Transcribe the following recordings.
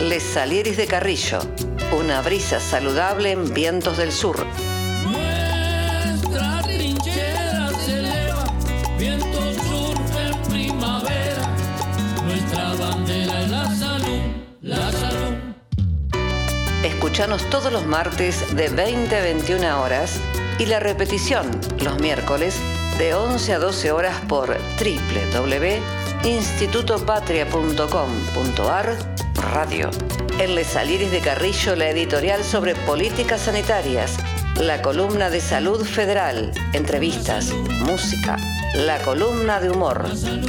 Les Salieris de Carrillo, una brisa saludable en vientos del sur. Nuestra trinchera se eleva, viento sur en primavera. Nuestra bandera es la salud, la salud. Escuchanos todos los martes de 20 a 21 horas y la repetición los miércoles de 11 a 12 horas por www.institutopatria.com.ar Radio. En Les Saliris de Carrillo, la editorial sobre políticas sanitarias, la columna de salud federal, entrevistas, música, la columna de humor,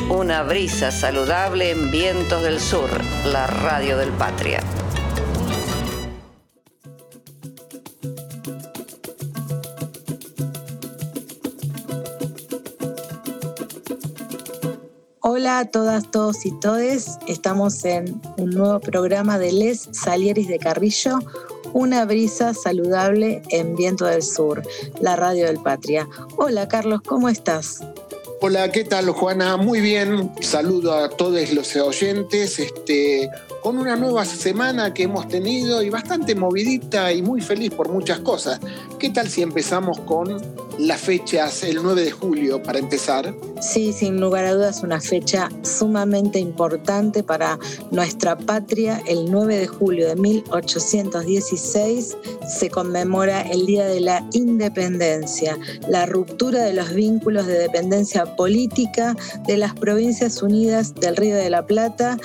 una brisa saludable en vientos del sur, la radio del Patria. Hola a todas, todos y todes. Estamos en un nuevo programa de Les Salieris de Carrillo, una brisa saludable en Viento del Sur, la radio del Patria. Hola Carlos, ¿cómo estás? Hola, ¿qué tal Juana? Muy bien, saludo a todos los oyentes, este, con una nueva semana que hemos tenido y bastante movidita y muy feliz por muchas cosas. ¿Qué tal si empezamos con las fechas, el 9 de julio para empezar? Sí, sin lugar a dudas, una fecha sumamente importante para nuestra patria. El 9 de julio de 1816 se conmemora el Día de la Independencia, la ruptura de los vínculos de dependencia política de las Provincias Unidas del Río de la Plata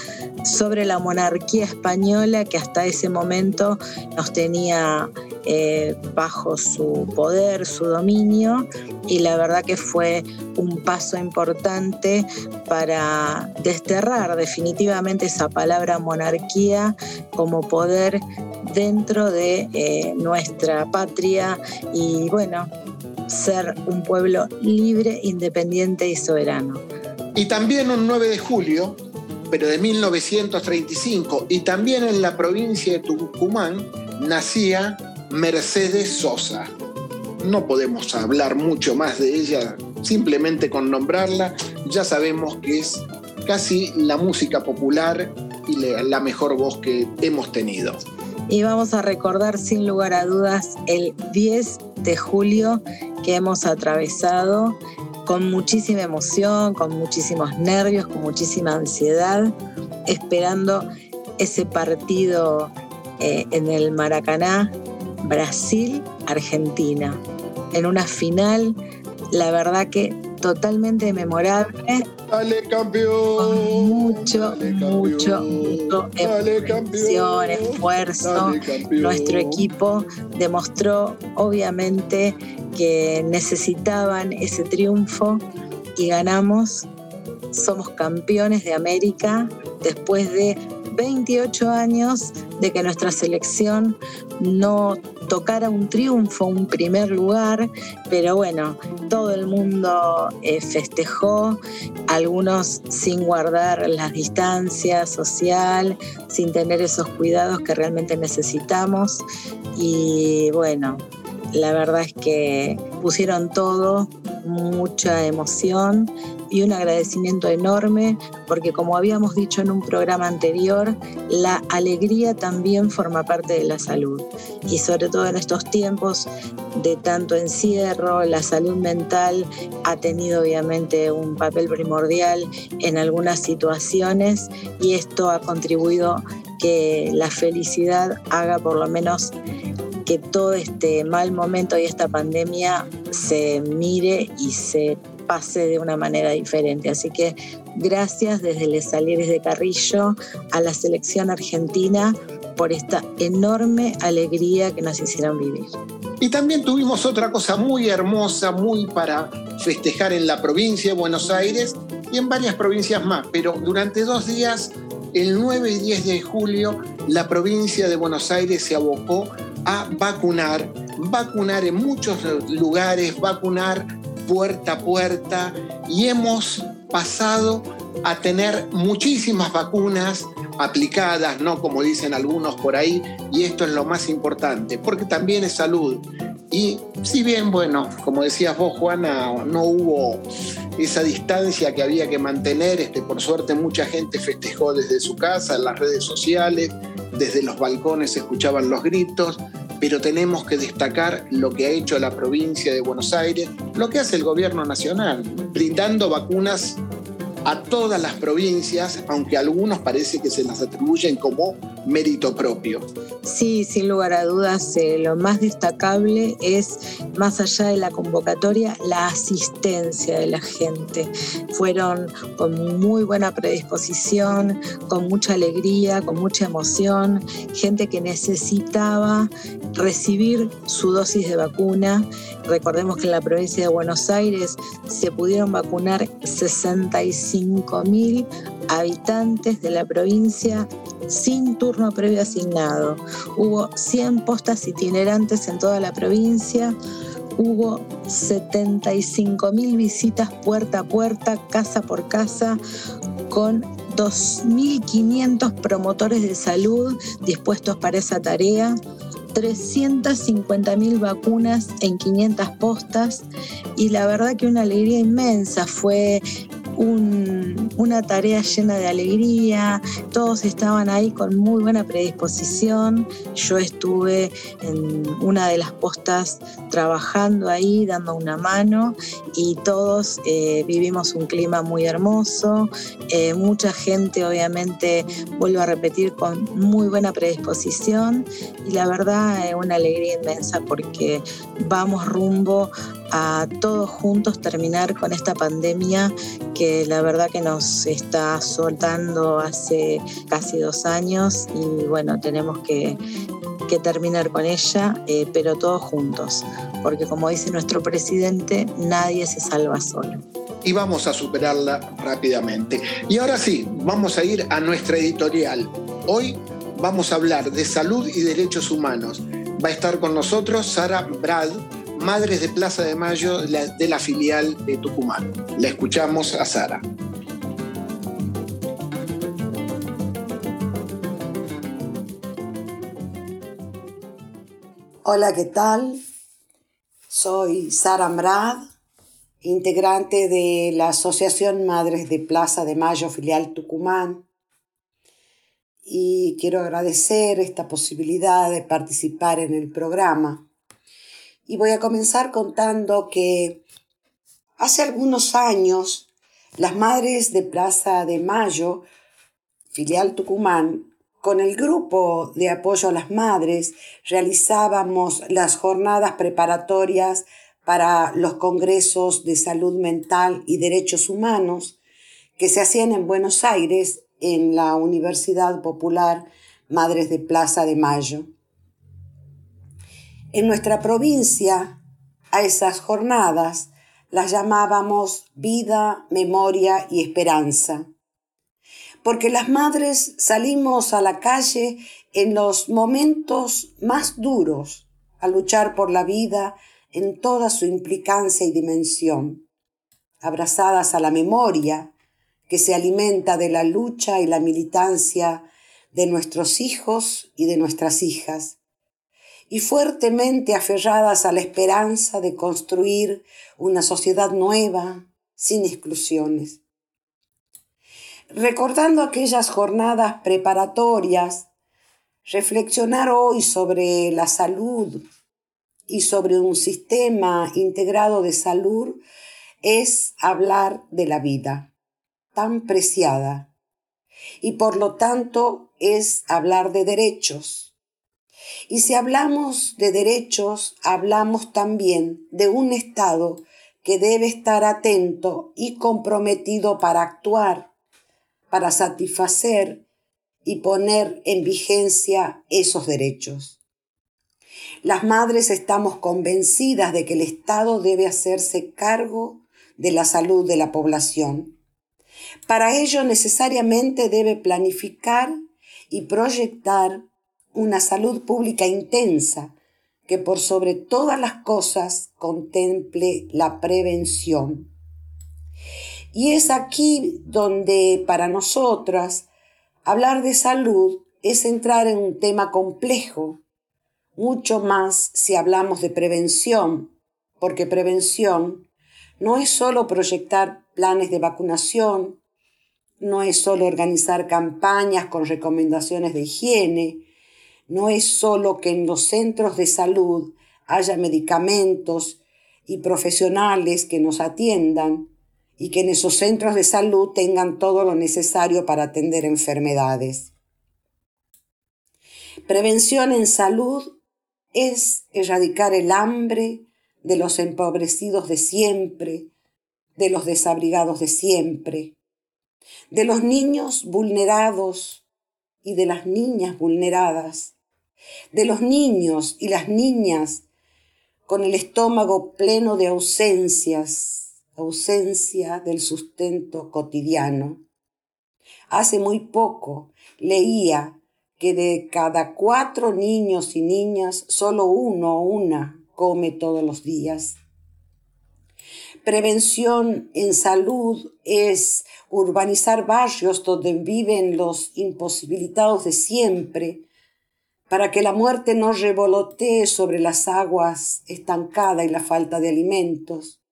sobre la monarquía española que hasta ese momento nos tenía eh, bajo su poder, su dominio, y la verdad que fue un paso importante para desterrar definitivamente esa palabra monarquía como poder dentro de eh, nuestra patria y bueno, ser un pueblo libre, independiente y soberano. Y también un 9 de julio, pero de 1935, y también en la provincia de Tucumán, nacía Mercedes Sosa. No podemos hablar mucho más de ella, simplemente con nombrarla ya sabemos que es casi la música popular y la mejor voz que hemos tenido. Y vamos a recordar sin lugar a dudas el 10 de julio que hemos atravesado con muchísima emoción, con muchísimos nervios, con muchísima ansiedad, esperando ese partido eh, en el Maracaná Brasil-Argentina, en una final, la verdad que totalmente memorable. Dale campeón. Con mucho, mucho, mucho emoción, esfuerzo. Nuestro equipo demostró obviamente que necesitaban ese triunfo y ganamos. Somos campeones de América después de 28 años de que nuestra selección no tocara un triunfo, un primer lugar, pero bueno, todo el mundo eh, festejó, algunos sin guardar las distancias social, sin tener esos cuidados que realmente necesitamos. Y bueno, la verdad es que pusieron todo, mucha emoción y un agradecimiento enorme porque como habíamos dicho en un programa anterior, la alegría también forma parte de la salud. Y sobre todo en estos tiempos de tanto encierro, la salud mental ha tenido obviamente un papel primordial en algunas situaciones y esto ha contribuido que la felicidad haga por lo menos que todo este mal momento y esta pandemia se mire y se pase de una manera diferente. Así que gracias desde Les Salieres de Carrillo a la selección argentina por esta enorme alegría que nos hicieron vivir. Y también tuvimos otra cosa muy hermosa, muy para festejar en la provincia de Buenos Aires y en varias provincias más, pero durante dos días, el 9 y 10 de julio, la provincia de Buenos Aires se abocó a vacunar, vacunar en muchos lugares, vacunar puerta a puerta y hemos pasado a tener muchísimas vacunas aplicadas, ¿no? Como dicen algunos por ahí, y esto es lo más importante, porque también es salud. Y si bien, bueno, como decías vos, Juana, no hubo esa distancia que había que mantener, este, por suerte mucha gente festejó desde su casa, en las redes sociales, desde los balcones se escuchaban los gritos, pero tenemos que destacar lo que ha hecho la provincia de Buenos Aires, lo que hace el gobierno nacional, brindando vacunas a todas las provincias, aunque algunos parece que se las atribuyen como mérito propio. Sí, sin lugar a dudas, eh, lo más destacable es, más allá de la convocatoria, la asistencia de la gente. Fueron con muy buena predisposición, con mucha alegría, con mucha emoción, gente que necesitaba recibir su dosis de vacuna. Recordemos que en la provincia de Buenos Aires se pudieron vacunar 65 mil habitantes de la provincia sin turno previo asignado. Hubo 100 postas itinerantes en toda la provincia. Hubo 75 mil visitas puerta a puerta, casa por casa, con 2.500 promotores de salud dispuestos para esa tarea. 350.000 vacunas en 500 postas y la verdad que una alegría inmensa fue una tarea llena de alegría, todos estaban ahí con muy buena predisposición, yo estuve en una de las postas trabajando ahí, dando una mano y todos eh, vivimos un clima muy hermoso, eh, mucha gente obviamente, vuelvo a repetir, con muy buena predisposición. Y la verdad es una alegría inmensa porque vamos rumbo a todos juntos terminar con esta pandemia que la verdad que nos está soltando hace casi dos años y bueno, tenemos que, terminar con ella, eh, pero todos juntos, porque como dice nuestro presidente, nadie se salva solo. Y vamos a superarla rápidamente. Y ahora sí, vamos a ir a nuestra editorial. Hoy vamos a hablar de salud y derechos humanos. Va a estar con nosotros Sara Brad, Madres de Plaza de Mayo de la filial de Tucumán. La escuchamos a Sara. Hola, ¿qué tal? Soy Sara Amrad, integrante de la Asociación Madres de Plaza de Mayo, filial Tucumán. Y quiero agradecer esta posibilidad de participar en el programa y voy a comenzar contando que hace algunos años las Madres de Plaza de Mayo, filial Tucumán, con el grupo de apoyo a las madres realizábamos las jornadas preparatorias para los congresos de salud mental y derechos humanos que se hacían en Buenos Aires en la Universidad Popular Madres de Plaza de Mayo. En nuestra provincia, a esas jornadas las llamábamos vida, memoria y esperanza, porque las madres salimos a la calle en los momentos más duros a luchar por la vida en toda su implicancia y dimensión, abrazadas a la memoria que se alimenta de la lucha y la militancia de nuestros hijos y de nuestras hijas y fuertemente aferradas a la esperanza de construir una sociedad nueva, sin exclusiones. Recordando aquellas jornadas preparatorias, reflexionar hoy sobre la salud y sobre un sistema integrado de salud es hablar de la vida, tan preciada, y por lo tanto es hablar de derechos y si hablamos de derechos, hablamos también de un Estado que debe estar atento y comprometido para actuar, para satisfacer y poner en vigencia esos derechos. Las madres estamos convencidas de que el Estado debe hacerse cargo de la salud de la población. Para ello necesariamente debe planificar y proyectar una salud pública intensa que por sobre todas las cosas contemple la prevención. Y es aquí donde para nosotras hablar de salud es entrar en un tema complejo, mucho más si hablamos de prevención, porque prevención no es solo proyectar planes de vacunación, no es solo organizar campañas con recomendaciones de higiene, no es solo que en los centros de salud haya medicamentos y profesionales que nos atiendan y que en esos centros de salud tengan todo lo necesario para atender enfermedades. Prevención en salud es erradicar el hambre de los empobrecidos de siempre, de los desabrigados de siempre, de los niños vulnerados y de las niñas vulneradas, de los niños y las niñas con el estómago pleno de ausencias, ausencia del sustento cotidiano. Hace muy poco leía que de cada cuatro niños y niñas, solo uno o una come todos los días. Prevención en salud es urbanizar barrios donde viven los imposibilitados de siempre, para que la muerte no revolotee sobre las aguas estancadas y la falta de alimentos.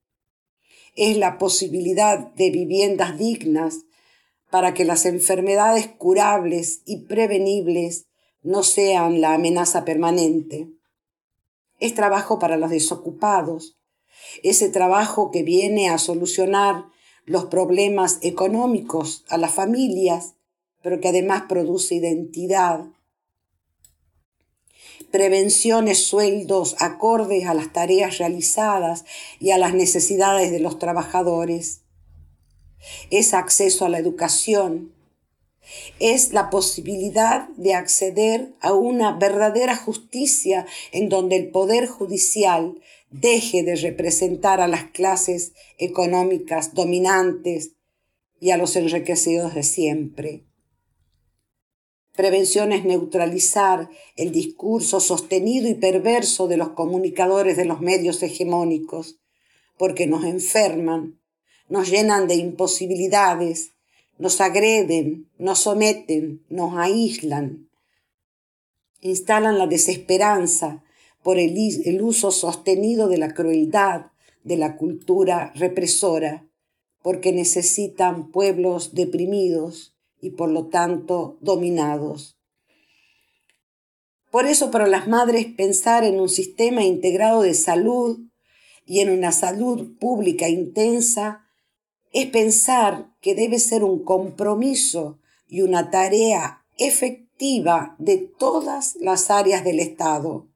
Es la posibilidad de viviendas dignas para que las enfermedades curables y prevenibles no sean la amenaza permanente. Es trabajo para los desocupados, ese trabajo que viene a solucionar los problemas económicos a las familias, pero que además produce identidad. Prevenciones, sueldos acordes a las tareas realizadas y a las necesidades de los trabajadores es acceso a la educación, es la posibilidad de acceder a una verdadera justicia en donde el poder judicial deje de representar a las clases económicas dominantes y a los enriquecidos de siempre. Prevención es neutralizar el discurso sostenido y perverso de los comunicadores de los medios hegemónicos, porque nos enferman nos llenan de imposibilidades, nos agreden, nos someten, nos aíslan, instalan la desesperanza por el, el, uso sostenido de la crueldad de la cultura represora, porque necesitan pueblos deprimidos y por lo tanto dominados. Por eso para las madres pensar en un sistema integrado de salud y en una salud pública intensa es pensar que debe ser un compromiso y una tarea efectiva de todas las áreas del Estado,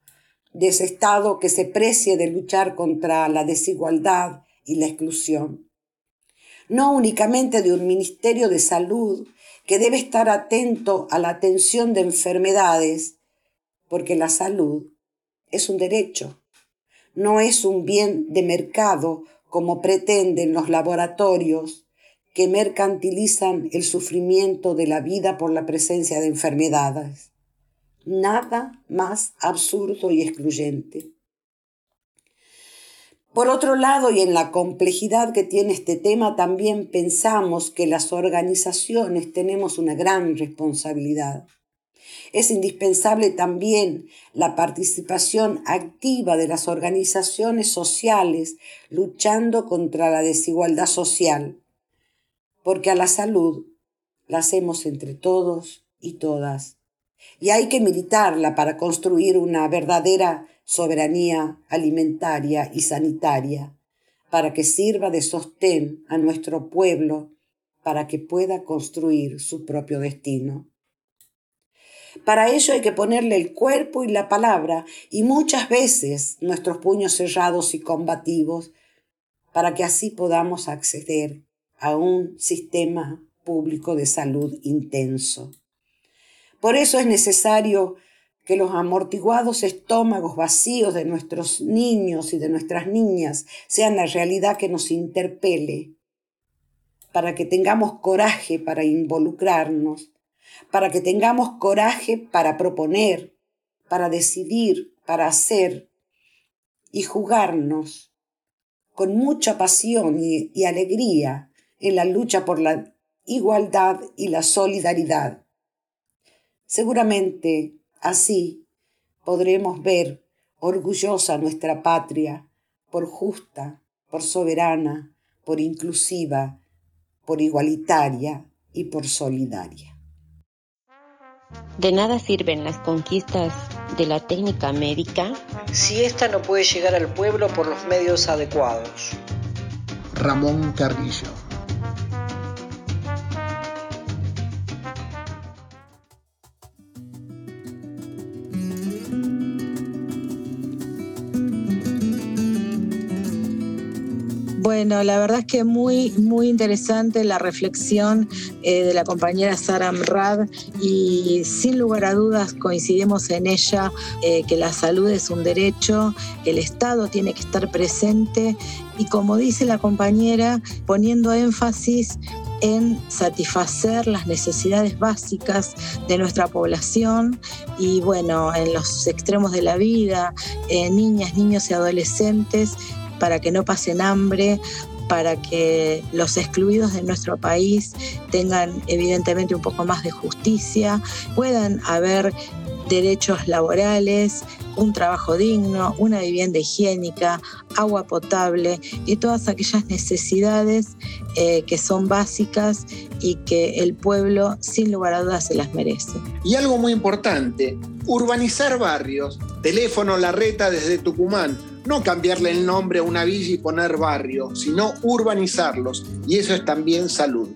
de ese Estado que se precie de luchar contra la desigualdad y la exclusión. No únicamente de un Ministerio de Salud que debe estar atento a la atención de enfermedades, porque la salud es un derecho, no es un bien de mercado como pretenden los laboratorios que mercantilizan el sufrimiento de la vida por la presencia de enfermedades. Nada más absurdo y excluyente. Por otro lado, y en la complejidad que tiene este tema, también pensamos que las organizaciones tenemos una gran responsabilidad. Es indispensable también la participación activa de las organizaciones sociales luchando contra la desigualdad social, porque a la salud la hacemos entre todos y todas. Y hay que militarla para construir una verdadera soberanía alimentaria y sanitaria, para que sirva de sostén a nuestro pueblo, para que pueda construir su propio destino. Para ello hay que ponerle el cuerpo y la palabra y muchas veces nuestros puños cerrados y combativos para que así podamos acceder a un sistema público de salud intenso. Por eso es necesario que los amortiguados estómagos vacíos de nuestros niños y de nuestras niñas sean la realidad que nos interpele, para que tengamos coraje para involucrarnos para que tengamos coraje para proponer, para decidir, para hacer y jugarnos con mucha pasión y, alegría en la lucha por la igualdad y la solidaridad. Seguramente así podremos ver orgullosa nuestra patria por justa, por soberana, por inclusiva, por igualitaria y por solidaria. De nada sirven las conquistas de la técnica médica si ésta no puede llegar al pueblo por los medios adecuados. Ramón Carrillo. Bueno, la verdad es que muy, muy interesante la reflexión eh, de la compañera Sara Amrad y sin lugar a dudas coincidimos en ella eh, que la salud es un derecho, que el Estado tiene que estar presente y como dice la compañera, poniendo énfasis en satisfacer las necesidades básicas de nuestra población y bueno, en los extremos de la vida, eh, niñas, niños y adolescentes para que no pasen hambre, para que los excluidos de nuestro país tengan evidentemente un poco más de justicia, puedan haber derechos laborales, un trabajo digno, una vivienda higiénica, agua potable y todas aquellas necesidades eh, que son básicas y que el pueblo sin lugar a dudas se las merece. Y algo muy importante, urbanizar barrios. Teléfono La Reta desde Tucumán no cambiarle el nombre a una villa y poner barrio, sino urbanizarlos. Y eso es también salud.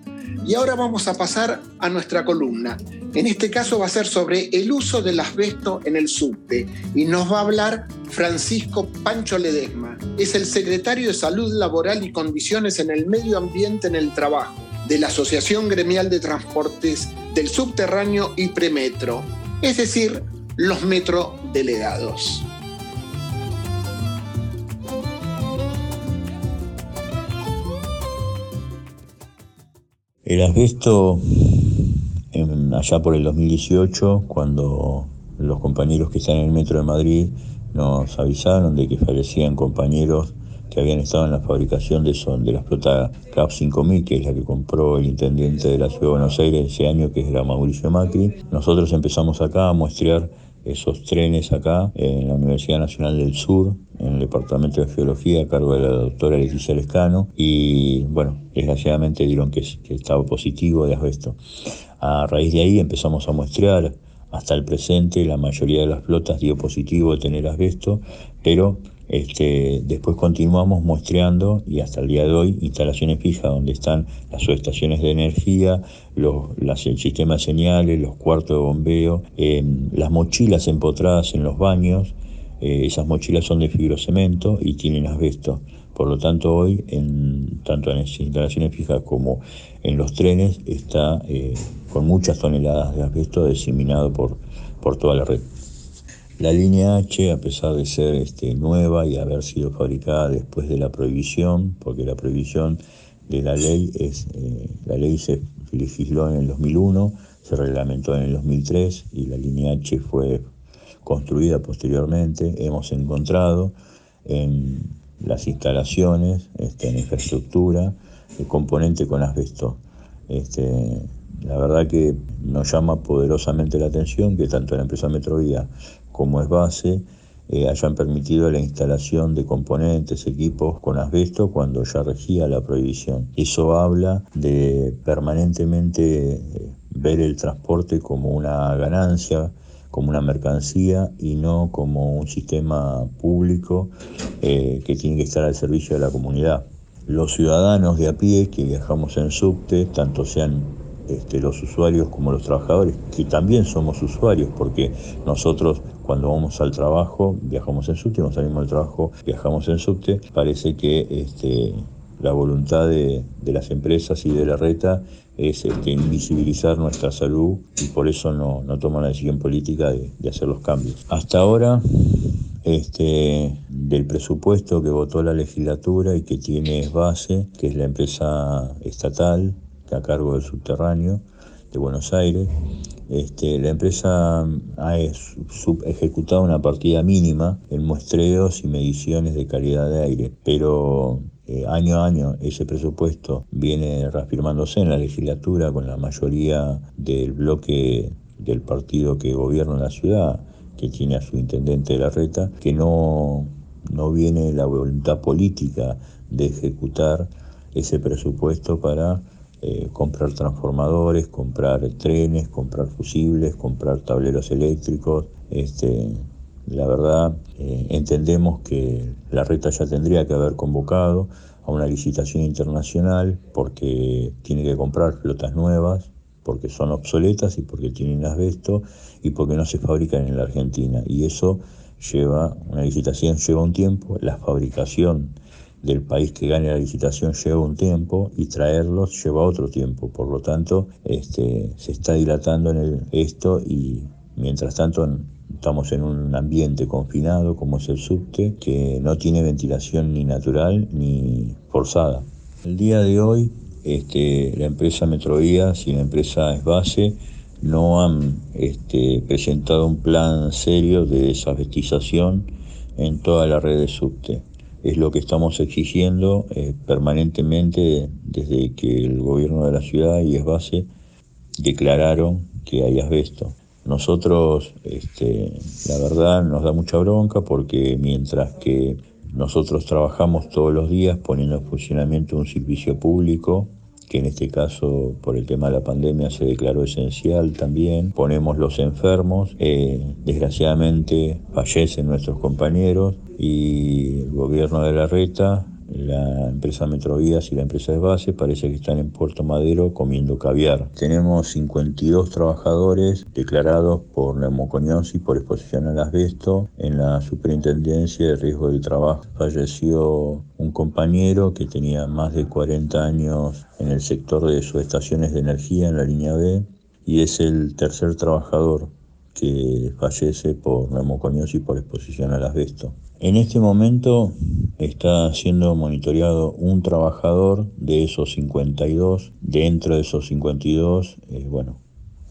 Y ahora vamos a pasar a nuestra columna. En este caso va a ser sobre el uso del asbesto en el subte y nos va a hablar Francisco Pancho Ledesma. Es el secretario de Salud Laboral y Condiciones en el Medio Ambiente en el Trabajo de la Asociación Gremial de Transportes del Subterráneo y Premetro, es decir, los metro delegados. El asbesto, allá por el 2018, cuando los compañeros que están en el metro de Madrid nos avisaron de que fallecían compañeros que habían estado en la fabricación de, son, de la flota CAP 5000, que es la que compró el intendente de la Ciudad de Buenos Aires ese año, que era Mauricio Macri. Nosotros empezamos acá a muestrear esos trenes acá en la Universidad Nacional del Sur, en el Departamento de Geología, a cargo de la doctora Leticia Lescano, y bueno, desgraciadamente dieron que, estaba positivo de asbesto. A raíz de ahí empezamos a muestrear hasta el presente, la mayoría de las flotas dio positivo de tener asbesto, pero este, después continuamos muestreando y hasta el día de hoy instalaciones fijas donde están las subestaciones de energía, los, el sistema de señales, los cuartos de bombeo, em, las mochilas empotradas en los baños. Eh, esas mochilas son de fibrocemento y tienen asbesto. Por lo tanto, hoy, en, tanto en las instalaciones fijas como en los trenes, está eh, con muchas toneladas de asbesto diseminado por, por toda la red. La línea H, a pesar de ser este, nueva y haber sido fabricada después de la prohibición, porque la prohibición de la ley es, eh, la ley se legisló en el 2001, se reglamentó en el 2003 y la línea H fue construida posteriormente. Hemos encontrado en las instalaciones, este, en infraestructura, el componente con asbesto. Este, la verdad que nos llama poderosamente la atención que tanto la empresa Metrovía como es base, eh, hayan permitido la instalación de componentes, equipos con asbesto cuando ya regía la prohibición. Eso habla de permanentemente eh, ver el transporte como una ganancia, como una mercancía y no como un sistema público eh, que tiene que estar al servicio de la comunidad. Los ciudadanos de a pie que viajamos en subte, tanto sean este, los usuarios como los trabajadores, que también somos usuarios, porque nosotros cuando vamos al trabajo viajamos en subte, cuando salimos del trabajo viajamos en subte, parece que este, la voluntad de, las empresas y de la reta es este, invisibilizar nuestra salud y por eso no, toman la decisión política de, hacer los cambios. Hasta ahora, este, del presupuesto que votó la legislatura y que tiene base, que es la empresa estatal, a cargo del subterráneo de Buenos Aires. Este, la empresa ha ejecutado una partida mínima en muestreos y mediciones de calidad de aire, pero eh, año a año ese presupuesto viene reafirmándose en la legislatura con la mayoría del bloque del partido que gobierna la ciudad, que tiene a su intendente de la reta, que no, no viene la voluntad política de ejecutar ese presupuesto para eh, comprar transformadores, comprar trenes, comprar fusibles, comprar tableros eléctricos. Este, la verdad, eh, entendemos que la reta ya tendría que haber convocado a una licitación internacional porque tiene que comprar flotas nuevas, porque son obsoletas y porque tienen asbesto y porque no se fabrican en la Argentina. Y eso lleva, una licitación lleva un tiempo, la fabricación del país que gane la licitación lleva un tiempo y traerlos lleva otro tiempo. Por lo tanto, este, se está dilatando en esto y mientras tanto estamos en un ambiente confinado como es el subte, que no tiene ventilación ni natural ni forzada. El día de hoy, este, la empresa Metrovías y la empresa Esbase no han este, presentado un plan serio de desabestización en toda la red de subte es lo que estamos exigiendo eh, permanentemente desde que el gobierno de la ciudad y base declararon que hay asbesto. Nosotros, este, la verdad, nos da mucha bronca porque mientras que nosotros trabajamos todos los días poniendo en funcionamiento un servicio público, que en este caso por el tema de la pandemia se declaró esencial también. Ponemos los enfermos, eh, desgraciadamente fallecen nuestros compañeros y el gobierno de la reta la empresa Metrovías y la empresa de base parece que están en Puerto Madero comiendo caviar. Tenemos 52 trabajadores declarados por neumoconiosis por exposición al asbesto en la Superintendencia de Riesgo del Trabajo. Falleció un compañero que tenía más de 40 años en el sector de subestaciones de energía en la línea B y es el tercer trabajador que fallece por neumoconiosis por exposición al asbesto. En este momento está siendo monitoreado un trabajador de esos 52. Dentro de esos 52, eh, bueno,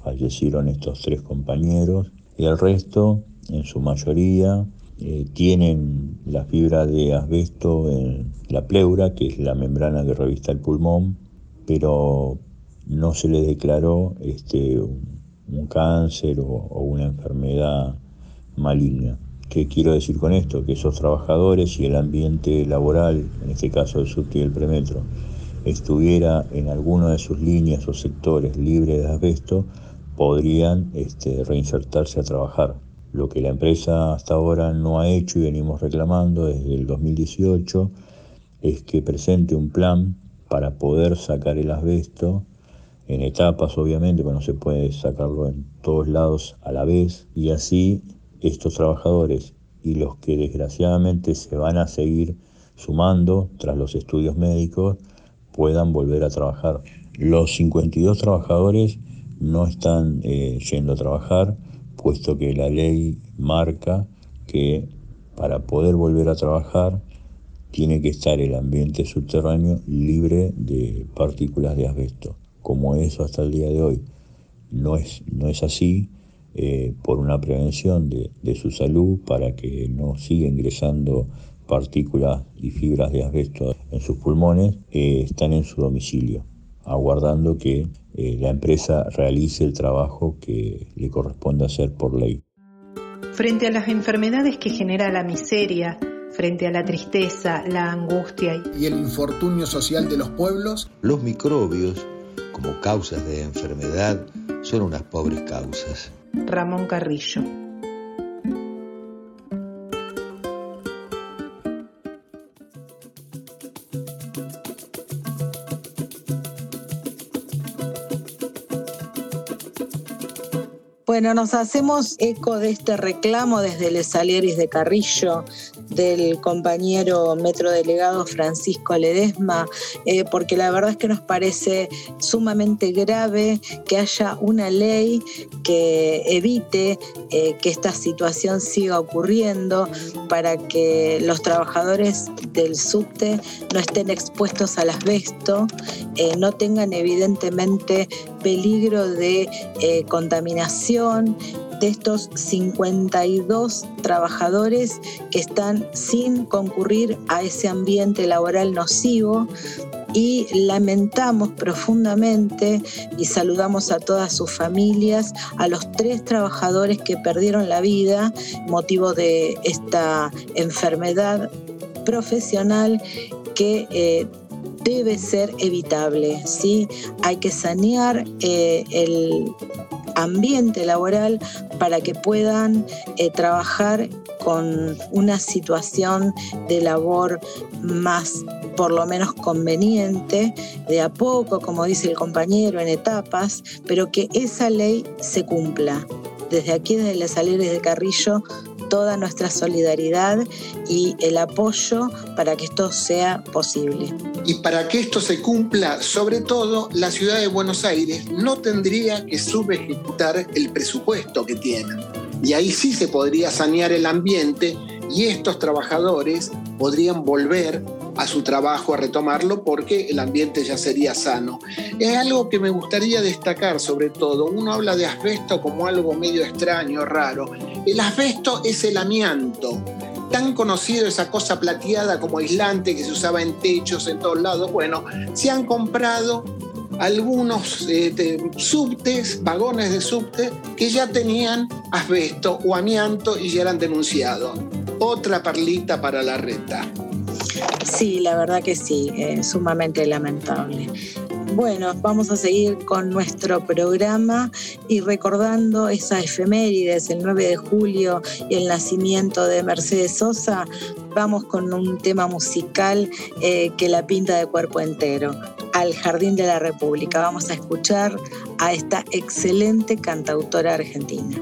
fallecieron estos tres compañeros y el resto, en su mayoría, eh, tienen la fibra de asbesto en la pleura, que es la membrana que revista el pulmón, pero no se les declaró este, un, cáncer o una enfermedad maligna. ¿Qué quiero decir con esto? Que esos trabajadores y el ambiente laboral, en este caso el subte y el premetro, estuviera en alguna de sus líneas o sectores libres de asbesto, podrían este, reinsertarse a trabajar. Lo que la empresa hasta ahora no ha hecho y venimos reclamando desde el 2018 es que presente un plan para poder sacar el asbesto en etapas, obviamente, porque no se puede sacarlo en todos lados a la vez, y así estos trabajadores y los que desgraciadamente se van a seguir sumando tras los estudios médicos puedan volver a trabajar. Los 52 trabajadores no están eh, yendo a trabajar, puesto que la ley marca que para poder volver a trabajar tiene que estar el ambiente subterráneo libre de partículas de asbesto. Como eso hasta el día de hoy no es, no es así, eh, por una prevención de, su salud para que no siga ingresando partículas y fibras de asbesto en sus pulmones, eh, están en su domicilio, aguardando que eh, la empresa realice el trabajo que le corresponde hacer por ley. Frente a las enfermedades que genera la miseria, frente a la tristeza, la angustia y el infortunio social de los pueblos, los microbios, como causas de enfermedad, son unas pobres causas. Ramón Carrillo. Bueno, nos hacemos eco de este reclamo desde Les Salieris de Carrillo, del compañero metrodelegado Francisco Ledesma, eh, porque la verdad es que nos parece sumamente grave que haya una ley que evite eh, que esta situación siga ocurriendo para que los trabajadores del subte no estén expuestos al asbesto, eh, no tengan evidentemente peligro de contaminación de estos 52 trabajadores que están sin concurrir a ese ambiente laboral nocivo y lamentamos profundamente y saludamos a todas sus familias, a los tres trabajadores que perdieron la vida motivo de esta enfermedad profesional que eh, debe ser evitable. ¿sí? Hay que sanear eh, el ambiente laboral para que puedan eh, trabajar con una situación de labor más por lo menos conveniente, de a poco, como dice el compañero, en etapas, pero que esa ley se cumpla. Desde aquí, desde las Saleres de Carrillo, toda nuestra solidaridad y el apoyo para que esto sea posible. Y para que esto se cumpla, sobre todo, la ciudad de Buenos Aires no tendría que subejecutar el presupuesto que tiene. Y ahí sí se podría sanear el ambiente y estos trabajadores podrían volver a su trabajo, a retomarlo, porque el ambiente ya sería sano. Es algo que me gustaría destacar sobre todo. Uno habla de asbesto como algo medio extraño, raro. El asbesto es el amianto. Tan conocido esa cosa plateada como aislante que se usaba en techos en todos lados. Bueno, se han comprado algunos eh, subtes, vagones de subte, que ya tenían asbesto o amianto y ya eran denunciados. Otra parlita para la reta. Sí, la verdad que sí, es sumamente lamentable. Bueno, vamos a seguir con nuestro programa y recordando esa efemérides, el 9 de julio y el nacimiento de Mercedes Sosa, vamos con un tema musical eh, que la pinta de cuerpo entero, al Jardín de la República. Vamos a escuchar a esta excelente cantautora argentina.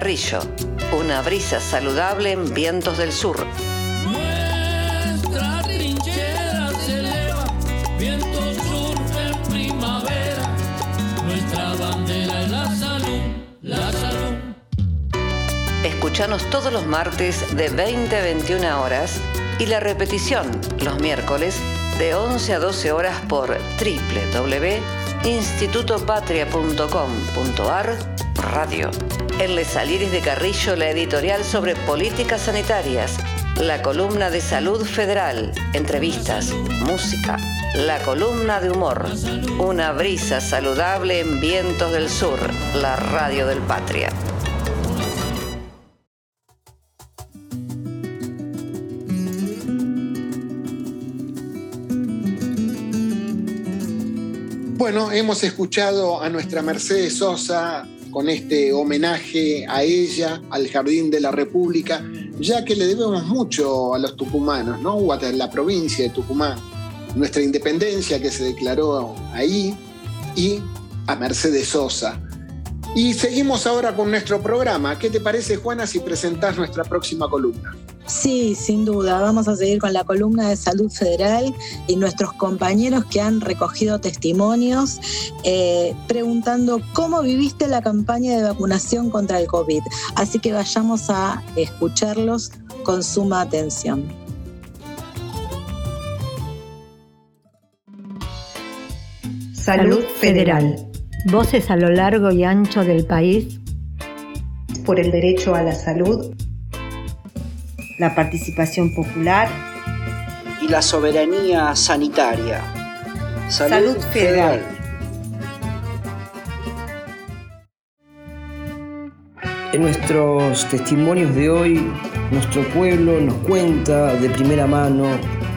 Carrillo. Una brisa saludable en vientos del sur. Nuestra trinchera se eleva, viento sur en primavera. Nuestra bandera es la salud, la salud. Escuchanos todos los martes de 20 a 21 horas y la repetición los miércoles de 11 a 12 horas por www.institutopatria.com.ar Radio. En Les Salieres de Carrillo, la editorial sobre políticas sanitarias, la columna de salud federal, entrevistas, música, la columna de humor, una brisa saludable en vientos del sur, la radio del Patria. Bueno, hemos escuchado a nuestra Mercedes Sosa con este homenaje a ella, al Jardín de la República, ya que le debemos mucho a los tucumanos, ¿no? O a la provincia de Tucumán, nuestra independencia que se declaró ahí y a Mercedes Sosa. Y seguimos ahora con nuestro programa. ¿Qué te parece, Juana, si presentás nuestra próxima columna? Sí, sin duda. Vamos a seguir con la columna de salud federal y nuestros compañeros que han recogido testimonios eh, preguntando cómo viviste la campaña de vacunación contra el COVID. Así que vayamos a escucharlos con suma atención. Salud Federal. Voces a lo largo y ancho del país por el derecho a la salud la participación popular y la soberanía sanitaria. Salud, Salud federal. En nuestros testimonios de hoy, nuestro pueblo nos cuenta de primera mano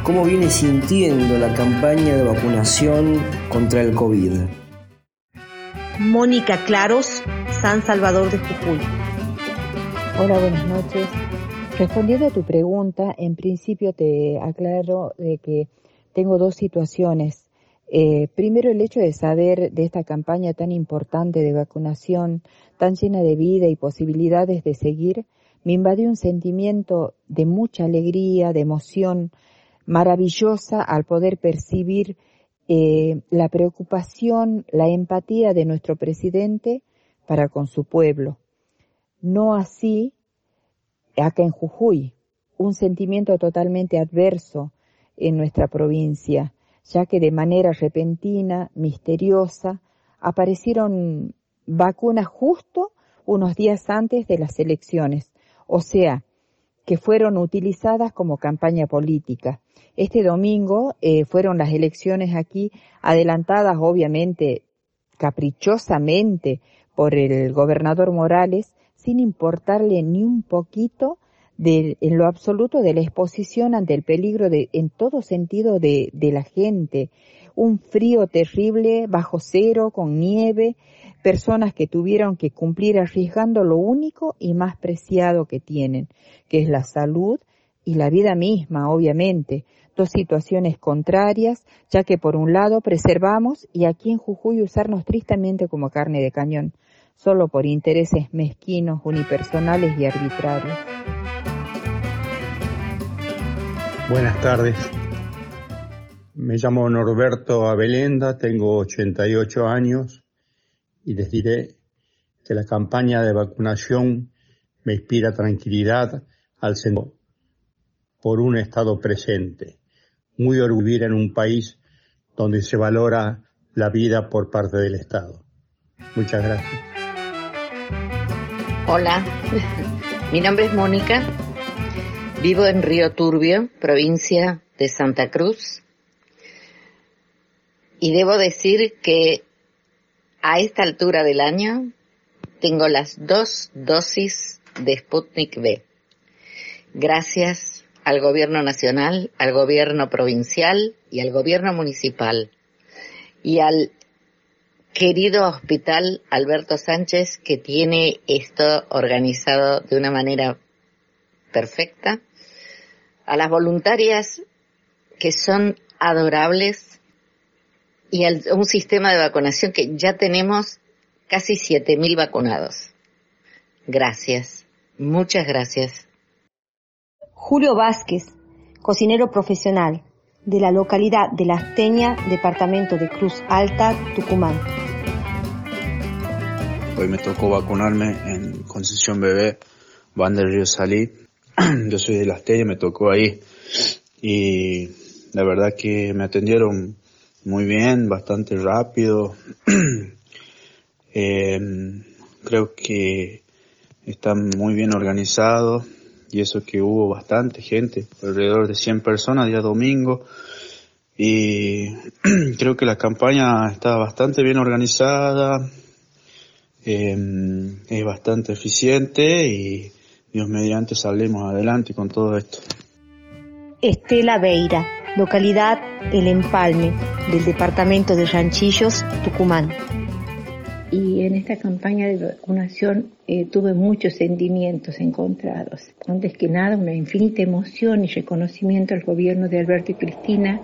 cómo viene sintiendo la campaña de vacunación contra el COVID. Mónica Claros, San Salvador de Jujuy. Hola, buenas noches. Respondiendo a tu pregunta, en principio te aclaro de que tengo dos situaciones. Eh, primero, el hecho de saber de esta campaña tan importante de vacunación, tan llena de vida y posibilidades de seguir, me invadió un sentimiento de mucha alegría, de emoción maravillosa al poder percibir eh, la preocupación, la empatía de nuestro presidente para con su pueblo. No así acá en Jujuy, un sentimiento totalmente adverso en nuestra provincia, ya que de manera repentina, misteriosa, aparecieron vacunas justo unos días antes de las elecciones, o sea, que fueron utilizadas como campaña política. Este domingo eh, fueron las elecciones aquí adelantadas, obviamente, caprichosamente por el gobernador Morales, sin importarle ni un poquito de, en lo absoluto de la exposición ante el peligro de, en todo sentido de, de la gente. Un frío terrible, bajo cero, con nieve, personas que tuvieron que cumplir arriesgando lo único y más preciado que tienen, que es la salud y la vida misma, obviamente. Dos situaciones contrarias, ya que por un lado preservamos y aquí en Jujuy usarnos tristemente como carne de cañón solo por intereses mezquinos, unipersonales y arbitrarios. Buenas tardes. Me llamo Norberto Abelenda, tengo 88 años y les diré que la campaña de vacunación me inspira tranquilidad al centro por un Estado presente, muy orgulloso en un país donde se valora la vida por parte del Estado. Muchas gracias. Hola, mi nombre es Mónica, vivo en Río Turbio, provincia de Santa Cruz, y debo decir que a esta altura del año tengo las dos dosis de Sputnik B. Gracias al gobierno nacional, al gobierno provincial y al gobierno municipal y al querido Hospital Alberto Sánchez, que tiene esto organizado de una manera perfecta, a las voluntarias que son adorables y a un sistema de vacunación que ya tenemos casi 7.000 vacunados. Gracias, muchas gracias. Julio Vázquez, cocinero profesional de la localidad de La Asteña, departamento de Cruz Alta, Tucumán. Hoy me tocó vacunarme en Concesión Bebé, Van del Río Salí. Yo soy de La Asteña, me tocó ahí. Y la verdad que me atendieron muy bien, bastante rápido. eh, creo que están muy bien organizados y eso que hubo bastante gente, alrededor de 100 personas día domingo y creo que la campaña está bastante bien organizada, eh, es bastante eficiente y Dios mediante salimos adelante con todo esto. Estela Beira, localidad El Empalme, del departamento de Ranchillos, Tucumán. Y en esta campaña de vacunación eh, tuve muchos sentimientos encontrados. Antes que nada, una infinita emoción y reconocimiento al gobierno de Alberto y Cristina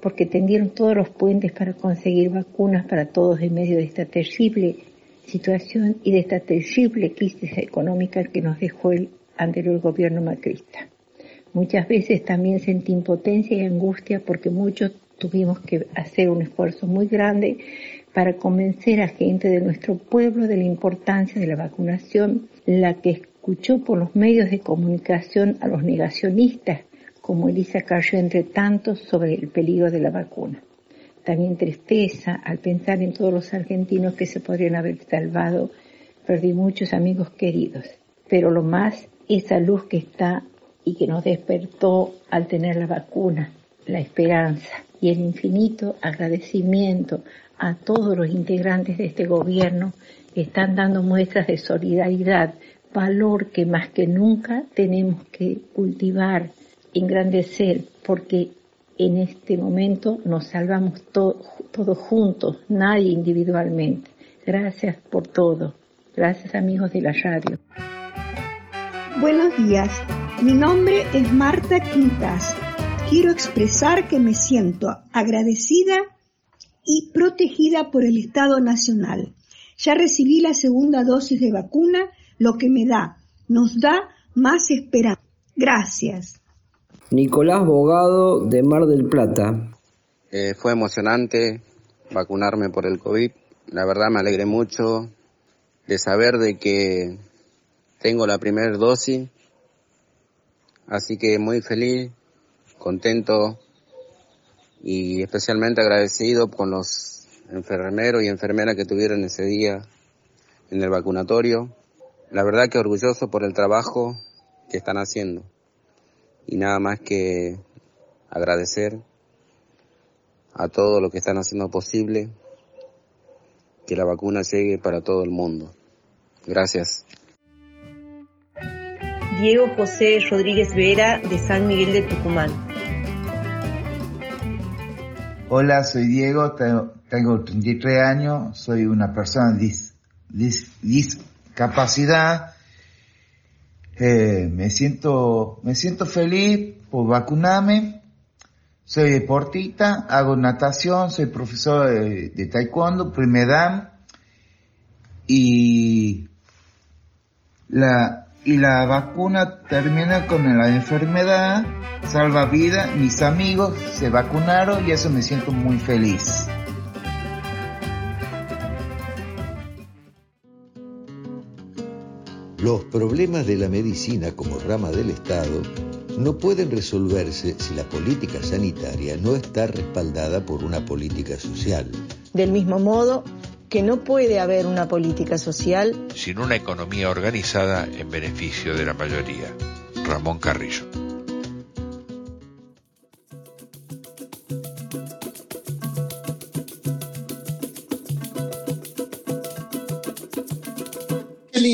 porque tendieron todos los puentes para conseguir vacunas para todos en medio de esta terrible situación y de esta terrible crisis económica que nos dejó el anterior gobierno macrista. Muchas veces también sentí impotencia y angustia porque muchos tuvimos que hacer un esfuerzo muy grande para convencer a gente de nuestro pueblo de la importancia de la vacunación, la que escuchó por los medios de comunicación a los negacionistas, como Elisa cayó entre tantos sobre el peligro de la vacuna. También tristeza al pensar en todos los argentinos que se podrían haber salvado. Perdí muchos amigos queridos, pero lo más, esa luz que está y que nos despertó al tener la vacuna, la esperanza y el infinito agradecimiento a todos los integrantes de este gobierno que están dando muestras de solidaridad, valor que más que nunca tenemos que cultivar, engrandecer, porque en este momento nos salvamos todos juntos, nadie individualmente. Gracias por todo. Gracias amigos de la radio. Buenos días. Mi nombre es Marta Quintas. Quiero expresar que me siento agradecida y protegida por el Estado Nacional. Ya recibí la segunda dosis de vacuna, lo que me da, nos da más esperanza. Gracias. Nicolás Bogado de Mar del Plata. Eh, fue emocionante vacunarme por el COVID. La verdad me alegré mucho de saber de que tengo la primera dosis Así que muy feliz, contento y especialmente agradecido con los enfermeros y enfermeras que tuvieron ese día en el vacunatorio. La verdad que orgulloso por el trabajo que están haciendo. Y nada más que agradecer a todo lo que están haciendo posible que la vacuna llegue para todo el mundo. Gracias. Diego José Rodríguez Vera de San Miguel de Tucumán. Hola, soy Diego, tengo, 33 años, soy una persona dis, discapacidad. Eh, me siento, me siento feliz por vacunarme. Soy deportista, hago natación, soy profesor de, taekwondo, primera y la, y la vacuna termina con la enfermedad, salva vida, mis amigos se vacunaron y eso me siento muy feliz. Los problemas de la medicina como rama del Estado no pueden resolverse si la política sanitaria no está respaldada por una política social. Del mismo modo, que no puede haber una política social sin una economía organizada en beneficio de la mayoría. Ramón Carrillo.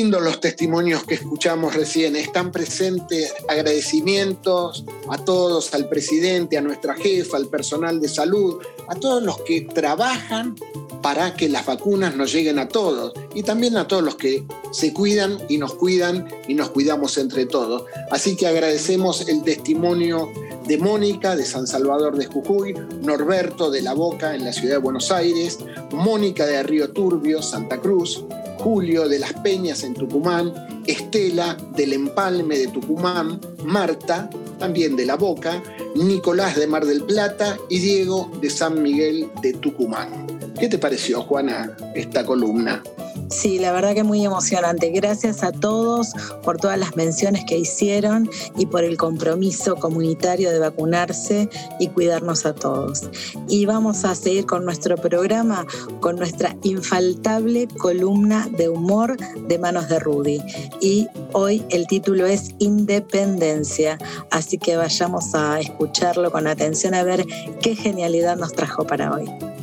Lindos los testimonios que escuchamos recién. Están presentes agradecimientos a todos, al presidente, a nuestra jefa, al personal de salud, a todos los que trabajan para que las vacunas nos lleguen a todos y también a todos los que se cuidan y nos cuidan y nos cuidamos entre todos. Así que agradecemos el testimonio de Mónica de San Salvador de Jujuy, Norberto de La Boca en la ciudad de Buenos Aires, Mónica de Río Turbio, Santa Cruz, Julio de Las Peñas en Tucumán Estela del Empalme de Tucumán, Marta, también de La Boca, Nicolás de Mar del Plata y Diego de San Miguel de Tucumán. ¿Qué te pareció, Juana, esta columna? Sí, la verdad que muy emocionante. Gracias a todos por todas las menciones que hicieron y por el compromiso comunitario de vacunarse y cuidarnos a todos. Y vamos a seguir con nuestro programa, con nuestra infaltable columna de humor de manos de Rudy. Y hoy el título es Independencia, así que vayamos a escucharlo con atención a ver qué genialidad nos trajo para hoy.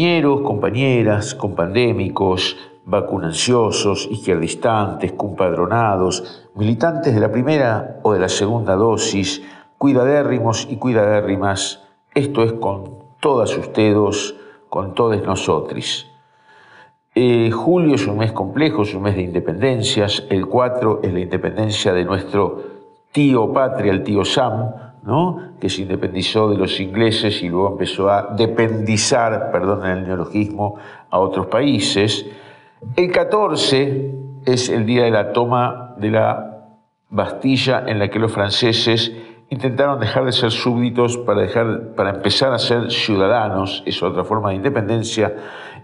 Compañeros, compañeras, compandémicos, vacunanciosos, izquierdistantes, compadronados, militantes de la primera o de la segunda dosis, cuidadérrimos y cuidadérrimas, esto es con todas ustedes, con todos nosotros. Eh, julio es un mes complejo, es un mes de independencias, el 4 es la independencia de nuestro tío patria, el tío Sam, que se independizó de los ingleses y luego empezó a dependizar, perdón el neologismo, a otros países. El 14 es el día de la toma de la Bastilla en la que los franceses intentaron dejar de ser súbditos para, para empezar a ser ciudadanos, es otra forma de independencia.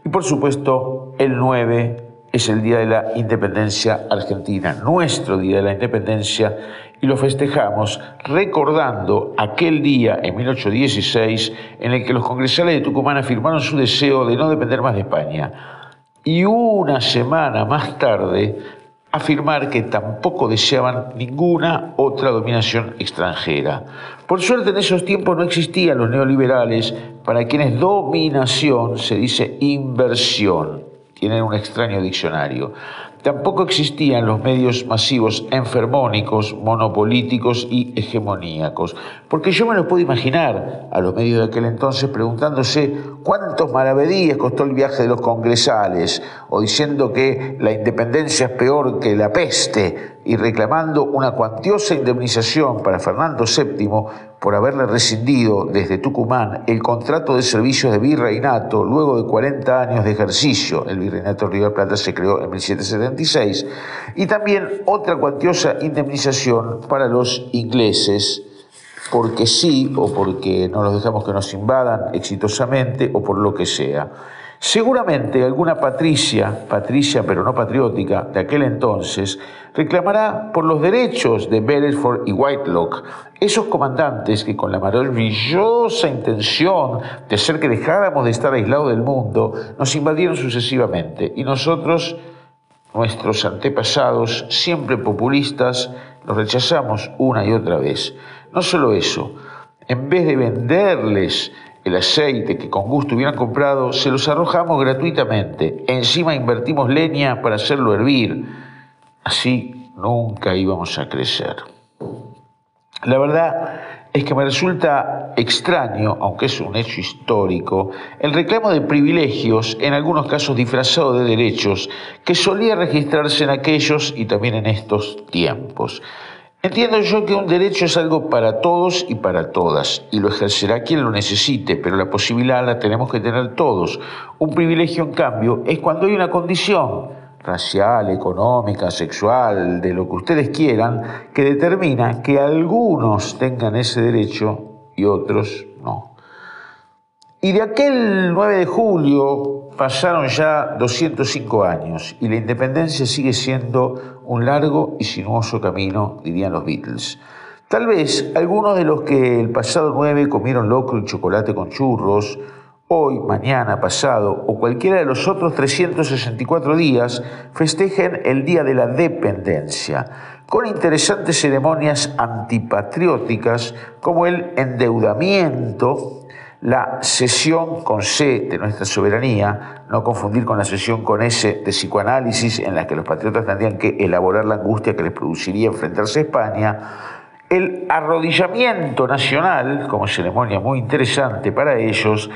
Y por supuesto, el 9 es el Día de la Independencia Argentina, nuestro Día de la Independencia, y lo festejamos recordando aquel día en 1816 en el que los congresales de Tucumán afirmaron su deseo de no depender más de España. Y una semana más tarde afirmar que tampoco deseaban ninguna otra dominación extranjera. Por suerte en esos tiempos no existían los neoliberales, para quienes dominación se dice inversión, tienen un extraño diccionario. Tampoco existían los medios masivos enfermónicos, monopolíticos y hegemoníacos, porque yo me lo puedo imaginar a los medios de aquel entonces preguntándose cuántos maravedíes costó el viaje de los congresales, o diciendo que la independencia es peor que la peste, y reclamando una cuantiosa indemnización para Fernando VII por haberle rescindido desde Tucumán el contrato de servicios de virreinato luego de 40 años de ejercicio. El virreinato Río de Plata se creó en 1776. Y también otra cuantiosa indemnización para los ingleses porque sí o porque no los dejamos que nos invadan exitosamente o por lo que sea. Seguramente alguna patricia, patricia pero no patriótica, de aquel entonces, reclamará por los derechos de Beresford y Whitelock, esos comandantes que con la maravillosa intención de hacer que dejáramos de estar aislados del mundo, nos invadieron sucesivamente y nosotros, nuestros antepasados, siempre populistas, los rechazamos una y otra vez. No solo eso, en vez de venderles el aceite que con gusto hubieran comprado, se los arrojamos gratuitamente. Encima invertimos leña para hacerlo hervir. Así nunca íbamos a crecer. La verdad es que me resulta extraño, aunque es un hecho histórico, el reclamo de privilegios, en algunos casos disfrazado de derechos, que solía registrarse en aquellos y también en estos tiempos. Entiendo yo que un derecho es algo para todos y para todas, y lo ejercerá quien lo necesite, pero la posibilidad la tenemos que tener todos. Un privilegio, en cambio, es cuando hay una condición racial, económica, sexual, de lo que ustedes quieran, que determina que algunos tengan ese derecho y otros no. Y de aquel 9 de julio pasaron ya 205 años y la independencia sigue siendo un largo y sinuoso camino, dirían los Beatles. Tal vez algunos de los que el pasado 9 comieron locro y chocolate con churros, hoy, mañana, pasado o cualquiera de los otros 364 días festejen el Día de la Dependencia, con interesantes ceremonias antipatrióticas como el endeudamiento, la sesión con C de nuestra soberanía, no confundir con la sesión con S de psicoanálisis en la que los patriotas tendrían que elaborar la angustia que les produciría enfrentarse a España, el arrodillamiento nacional, como ceremonia muy interesante para ellos,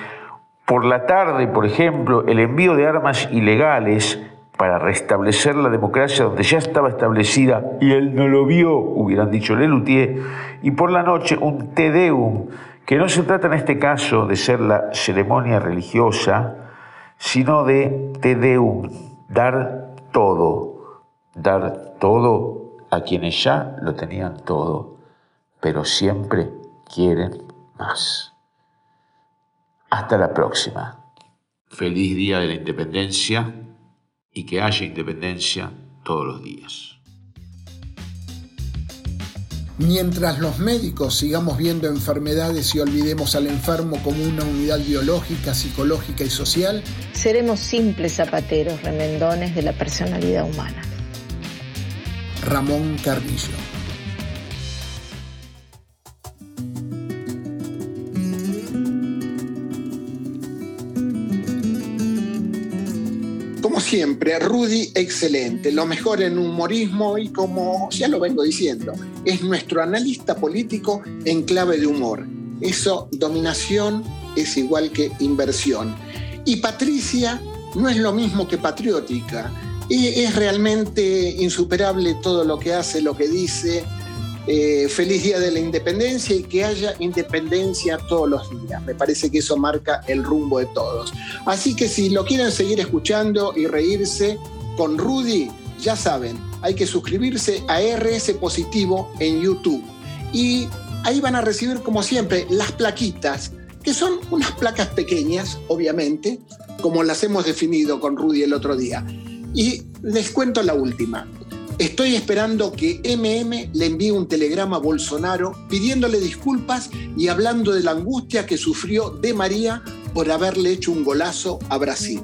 por la tarde, por ejemplo, el envío de armas ilegales para restablecer la democracia donde ya estaba establecida y él no lo vio, hubieran dicho Lelutier, y por la noche un Te Deum que no se trata en este caso de ser la ceremonia religiosa, sino de te deum, dar todo, dar todo a quienes ya lo tenían todo, pero siempre quieren más. Hasta la próxima. Feliz Día de la Independencia y que haya independencia todos los días. Mientras los médicos sigamos viendo enfermedades y olvidemos al enfermo como una unidad biológica, psicológica y social, seremos simples zapateros remendones de la personalidad humana. Ramón Carrillo. Siempre, Rudy excelente, lo mejor en humorismo y como ya lo vengo diciendo, es nuestro analista político en clave de humor. Eso, dominación es igual que inversión. Y Patricia no es lo mismo que patriótica. Es realmente insuperable todo lo que hace, lo que dice. Eh, feliz Día de la Independencia y que haya independencia todos los días. Me parece que eso marca el rumbo de todos. Así que si lo quieren seguir escuchando y reírse con Rudy, ya saben, hay que suscribirse a RS Positivo en YouTube. Y ahí van a recibir, como siempre, las plaquitas, que son unas placas pequeñas, obviamente, como las hemos definido con Rudy el otro día. Y les cuento la última. Estoy esperando que MM le envíe un telegrama a Bolsonaro pidiéndole disculpas y hablando de la angustia que sufrió de María por haberle hecho un golazo a Brasil.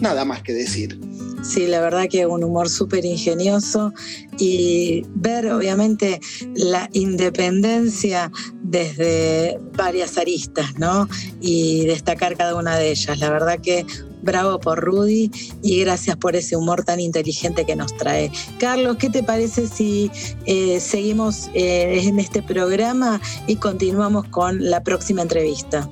Nada más que decir. Sí, la verdad que un humor súper ingenioso y ver obviamente la independencia desde varias aristas, ¿no? Y destacar cada una de ellas. La verdad que bravo por Rudy y gracias por ese humor tan inteligente que nos trae. Carlos, ¿qué te parece si eh, seguimos eh, en este programa y continuamos con la próxima entrevista?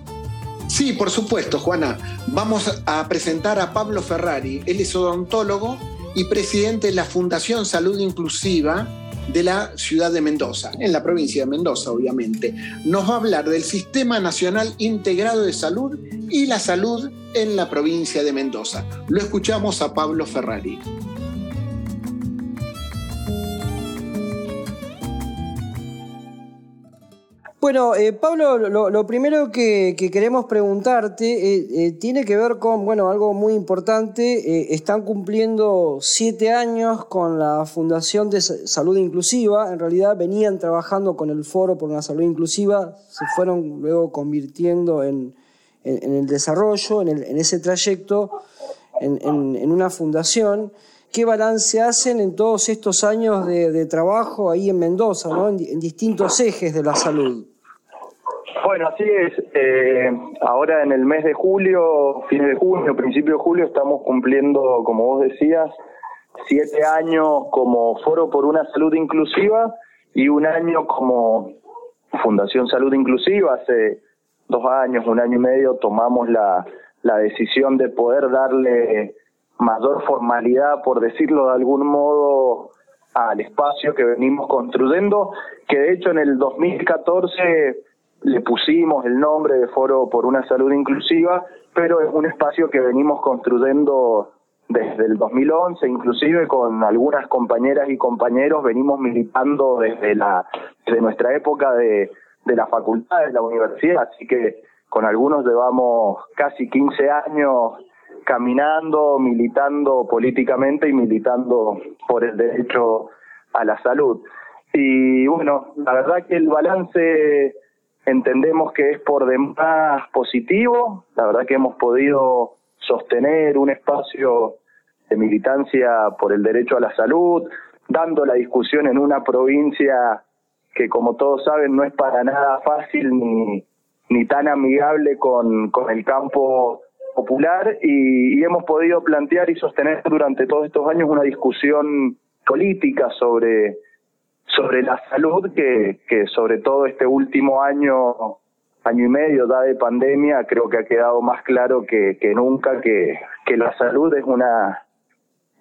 Sí, por supuesto, Juana. Vamos a presentar a Pablo Ferrari. Él es odontólogo y presidente de la Fundación Salud Inclusiva de la ciudad de Mendoza, en la provincia de Mendoza, obviamente. Nos va a hablar del Sistema Nacional Integrado de Salud y la salud en la provincia de Mendoza. Lo escuchamos a Pablo Ferrari. Bueno, eh, Pablo, lo, primero que, queremos preguntarte eh, eh, tiene que ver con, bueno, algo muy importante. están cumpliendo siete años con la Fundación de Salud Inclusiva. En realidad venían trabajando con el Foro por una Salud Inclusiva, se fueron luego convirtiendo en, el desarrollo, en, ese trayecto, en, una fundación. ¿Qué balance hacen en todos estos años de, trabajo ahí en Mendoza, en distintos ejes de la salud? Bueno, así es. Eh, ahora en el mes de julio, fines de junio, principio de julio, estamos cumpliendo, como vos decías, siete años como Foro por una Salud Inclusiva y un año como Fundación Salud Inclusiva. Hace dos años, un año y medio, tomamos la decisión de poder darle mayor formalidad, por decirlo de algún modo, al espacio que venimos construyendo, que de hecho en el 2014 le pusimos el nombre de Foro por una Salud Inclusiva, pero es un espacio que venimos construyendo desde el 2011, inclusive con algunas compañeras y compañeros venimos militando desde la desde nuestra época de, de la facultad, de la universidad, así que con algunos llevamos casi 15 años caminando, militando políticamente y militando por el derecho a la salud. Y bueno, la verdad que el balance entendemos que es por demás positivo, la verdad que hemos podido sostener un espacio de militancia por el derecho a la salud, dando la discusión en una provincia que como todos saben no es para nada fácil ni, ni tan amigable con, con el campo popular y, hemos podido plantear y sostener durante todos estos años una discusión política sobre sobre la salud que, que sobre todo este último año, año y medio da de pandemia, creo que ha quedado más claro que, que nunca que, que la salud es una,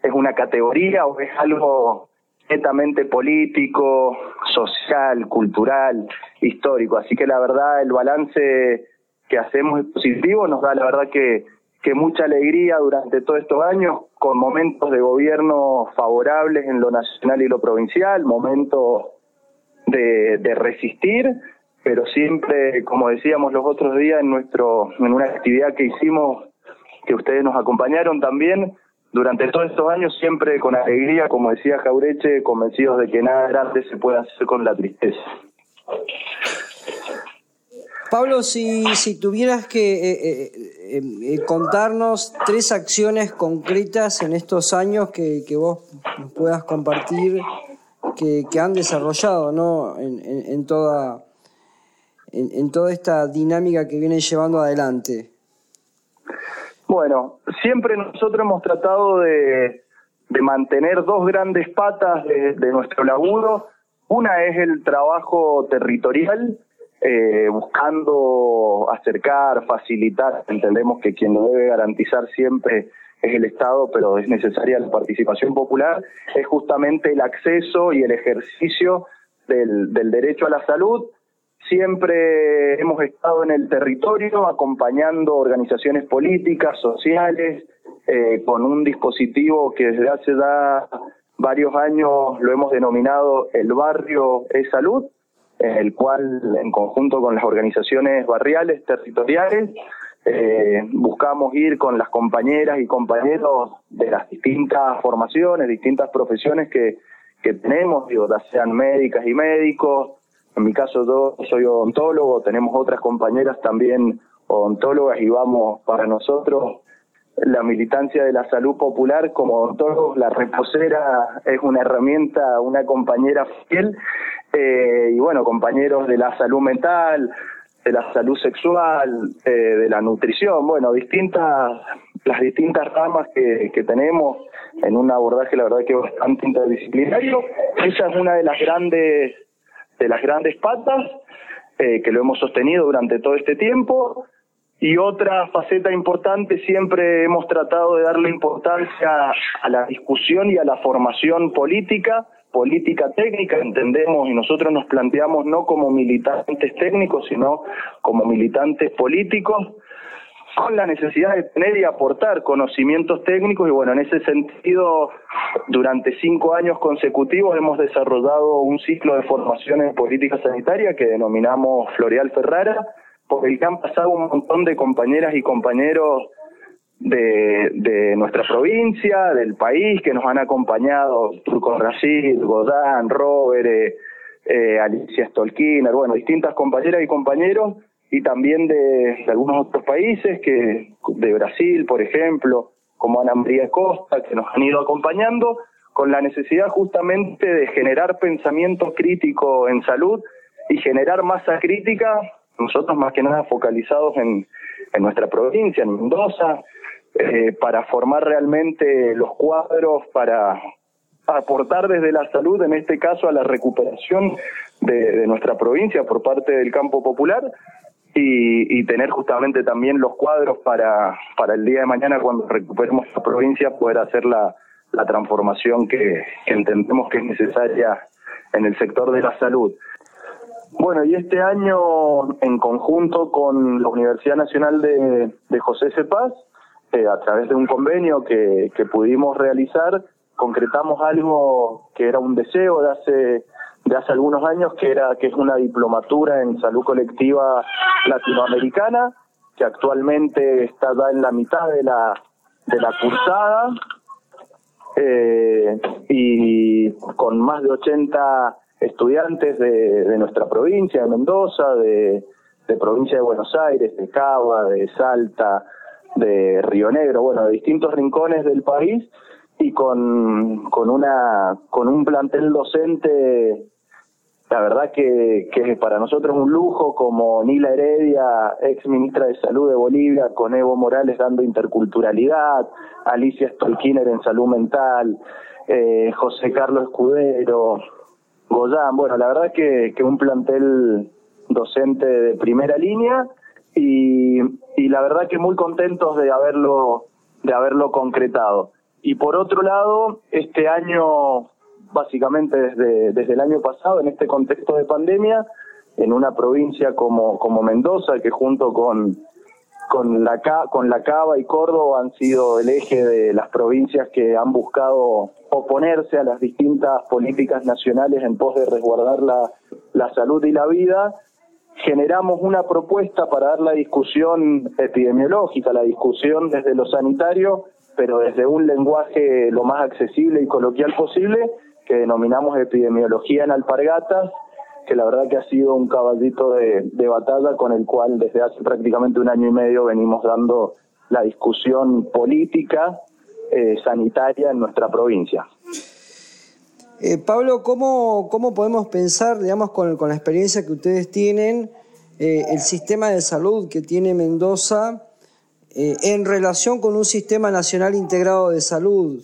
es una categoría o es algo netamente político, social, cultural, histórico. Así que la verdad el balance que hacemos es positivo, nos da la verdad que, que mucha alegría durante todos estos años, con momentos de gobierno favorables en lo nacional y lo provincial, momentos de, de resistir, pero siempre, como decíamos los otros días en nuestro en una actividad que hicimos, que ustedes nos acompañaron también, durante todos estos años siempre con alegría, como decía Jaureche, convencidos de que nada grande se puede hacer con la tristeza. Pablo, si, si tuvieras que eh, eh, eh, contarnos tres acciones concretas en estos años que, que vos puedas compartir que, que, han desarrollado ¿no? en, en, en toda, en toda esta dinámica que vienen llevando adelante. Bueno, siempre nosotros hemos tratado de, de mantener dos grandes patas de, de, nuestro laburo. Una es el trabajo territorial, eh, buscando acercar, facilitar. Entendemos que quien lo debe garantizar siempre es el Estado, pero es necesaria la participación popular. Es justamente el acceso y el ejercicio del, derecho a la salud Siempre hemos estado en el territorio acompañando organizaciones políticas, sociales, eh, con un dispositivo que desde hace ya varios años lo hemos denominado el barrio es salud, el cual en conjunto con las organizaciones barriales, territoriales, eh, buscamos ir con las compañeras y compañeros de las distintas formaciones, distintas profesiones que, que tenemos, digo, sean médicas y médicos, en mi caso yo soy odontólogo, tenemos otras compañeras también odontólogas y vamos para nosotros la militancia de la salud popular como odontólogos, la reposera es una herramienta, una compañera fiel eh, y bueno, compañeros de la salud mental, de la salud sexual, eh, de la nutrición, bueno, distintas, las distintas ramas que, que tenemos en un abordaje la verdad que bastante interdisciplinario. Esa es una de las grandes de las grandes patas, eh, que lo hemos sostenido durante todo este tiempo. Y otra faceta importante, siempre hemos tratado de darle importancia a la discusión y a la formación política, política técnica, entendemos y nosotros nos planteamos no como militantes técnicos, sino como militantes políticos, con la necesidad de tener y aportar conocimientos técnicos. Y bueno, en ese sentido, durante cinco años consecutivos hemos desarrollado un ciclo de formación en política sanitaria que denominamos Floreal Ferrara, por el que han pasado un montón de compañeras y compañeros de, de nuestra provincia, del país, que nos han acompañado, Turco Racid, Godán, Robert, eh, eh, Alicia Stolkiner, bueno, distintas compañeras y compañeros y también de, algunos otros países, que de Brasil, por ejemplo, como Ana María Costa, que nos han ido acompañando, con la necesidad justamente de generar pensamiento crítico en salud y generar masa crítica, nosotros más que nada focalizados en, en nuestra provincia, en Mendoza, eh, para formar realmente los cuadros para aportar desde la salud, en este caso, a la recuperación de, nuestra provincia por parte del campo popular y, y, tener justamente también los cuadros para, para el día de mañana cuando recuperemos la provincia poder hacer la, la transformación que, entendemos que es necesaria en el sector de la salud. Bueno, y este año, en conjunto con la Universidad Nacional de, José Cepaz, eh, a través de un convenio que, pudimos realizar, concretamos algo que era un deseo de hace de hace algunos años que era que es una diplomatura en salud colectiva latinoamericana que actualmente está en la mitad de la de la cursada eh, y con más de 80 estudiantes de, de nuestra provincia de Mendoza de, de provincia de Buenos Aires de Cava de Salta de Río Negro bueno de distintos rincones del país y con, con una con un plantel docente la verdad que, que para nosotros es un lujo como Nila Heredia, ex ministra de Salud de Bolivia, con Evo Morales dando interculturalidad, Alicia Stolkiner en salud mental, eh, José Carlos Escudero, Goyán, bueno, la verdad que, que un plantel docente de primera línea y, y la verdad que muy contentos de haberlo, de haberlo concretado. Y por otro lado, este año básicamente desde, desde el año pasado en este contexto de pandemia, en una provincia como, como Mendoza, que junto con, con, la, con la Cava y Córdoba han sido el eje de las provincias que han buscado oponerse a las distintas políticas nacionales en pos de resguardar la, la salud y la vida, generamos una propuesta para dar la discusión epidemiológica, la discusión desde lo sanitario, pero desde un lenguaje lo más accesible y coloquial posible, que denominamos epidemiología en alpargatas, que la verdad que ha sido un caballito de, batalla con el cual desde hace prácticamente un año y medio venimos dando la discusión política eh, sanitaria en nuestra provincia. Eh, Pablo, ¿cómo, ¿cómo podemos pensar, digamos, con, la experiencia que ustedes tienen, eh, el sistema de salud que tiene Mendoza en relación con un sistema nacional integrado de salud?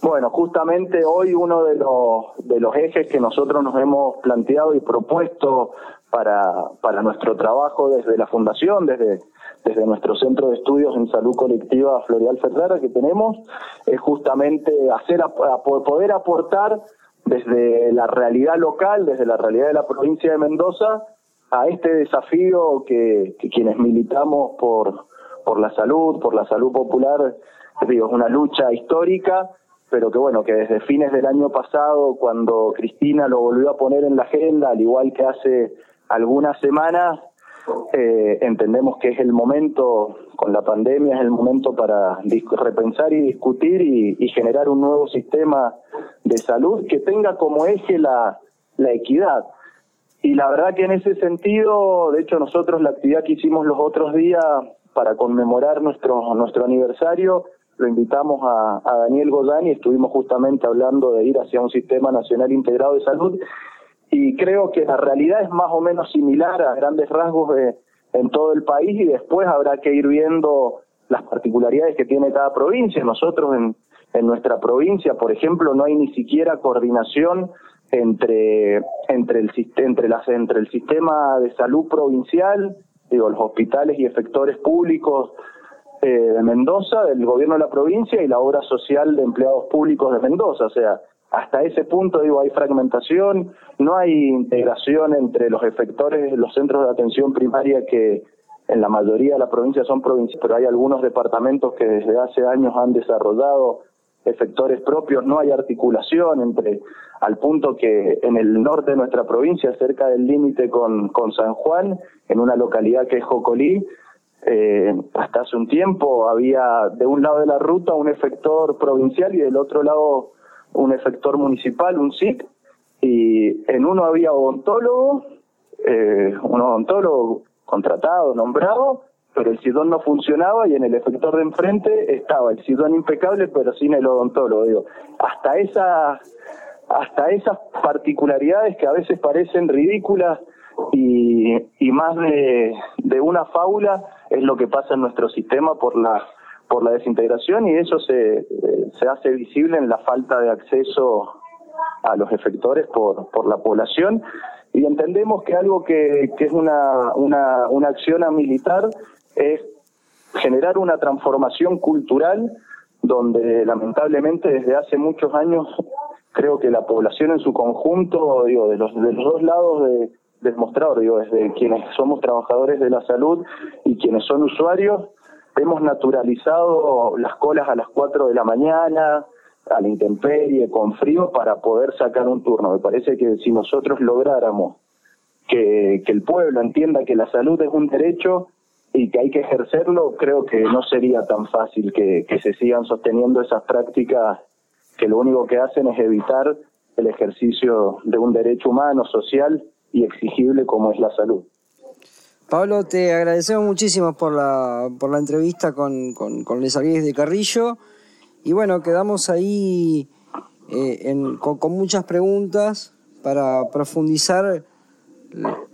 Bueno, justamente hoy uno de los, de los ejes que nosotros nos hemos planteado y propuesto para, para nuestro trabajo desde la Fundación, desde, desde nuestro Centro de Estudios en Salud Colectiva Florial Ferrara que tenemos, es justamente hacer poder aportar desde la realidad local, desde la realidad de la provincia de Mendoza, a este desafío que, que quienes militamos por, por la salud, por la salud popular, digo, es una lucha histórica pero que bueno, que desde fines del año pasado, cuando Cristina lo volvió a poner en la agenda, al igual que hace algunas semanas, eh, entendemos que es el momento, con la pandemia, es el momento para repensar y discutir y, generar un nuevo sistema de salud que tenga como eje la, la equidad. Y la verdad que en ese sentido, de hecho nosotros la actividad que hicimos los otros días para conmemorar nuestro, nuestro aniversario, lo invitamos a, Daniel Goyán y estuvimos justamente hablando de ir hacia un sistema nacional integrado de salud y creo que la realidad es más o menos similar a grandes rasgos en todo el país y después habrá que ir viendo las particularidades que tiene cada provincia. Nosotros en, en nuestra provincia, por ejemplo, no hay ni siquiera coordinación entre entre el entre entre el sistema de salud provincial, digo, los hospitales y efectores públicos eh, de Mendoza, del gobierno de la provincia y la obra social de empleados públicos de Mendoza. O sea, hasta ese punto, digo, hay fragmentación, no hay integración entre los efectores, los centros de atención primaria que en la mayoría de la provincia son provincias, pero hay algunos departamentos que desde hace años han desarrollado efectores propios, no hay articulación entre, al punto que en el norte de nuestra provincia, cerca del límite con, con San Juan, en una localidad que es Jocolí, eh, hasta hace un tiempo había de un lado de la ruta un efector provincial y del otro lado un efector municipal, un SIC, y en uno había odontólogo, eh, un odontólogo contratado, nombrado, pero el sidón no funcionaba y en el efector de enfrente estaba el sidón impecable pero sin el odontólogo. Digo, hasta esa hasta esas particularidades que a veces parecen ridículas y, más de una fábula es lo que pasa en nuestro sistema por la por la desintegración y eso se, se hace visible en la falta de acceso a los efectores por, por la población. Y entendemos que algo que, que es una, una, una acción a militar es generar una transformación cultural donde lamentablemente desde hace muchos años creo que la población en su conjunto, digo, de los, de los dos lados de, del mostrador, digo, desde quienes somos trabajadores de la salud y quienes son usuarios, hemos naturalizado las colas a las 4 de la mañana, a la intemperie, con frío, para poder sacar un turno. Me parece que si nosotros lográramos que, que el pueblo entienda que la salud es un derecho y que hay que ejercerlo, creo que no sería tan fácil que, que se sigan sosteniendo esas prácticas que lo único que hacen es evitar el ejercicio de un derecho humano, social y exigible como es la salud. Pablo, te agradecemos muchísimo por la, por la entrevista con, con, con de Carrillo. Y bueno, quedamos ahí eh, con, muchas preguntas para profundizar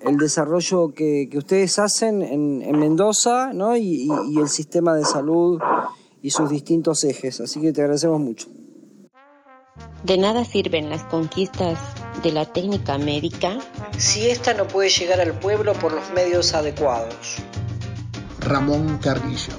el desarrollo que, ustedes hacen en, Mendoza ¿no? y el sistema de salud y sus distintos ejes. Así que te agradecemos mucho. De nada sirven las conquistas de la técnica médica si ésta no puede llegar al pueblo por los medios adecuados. Ramón Carrillo.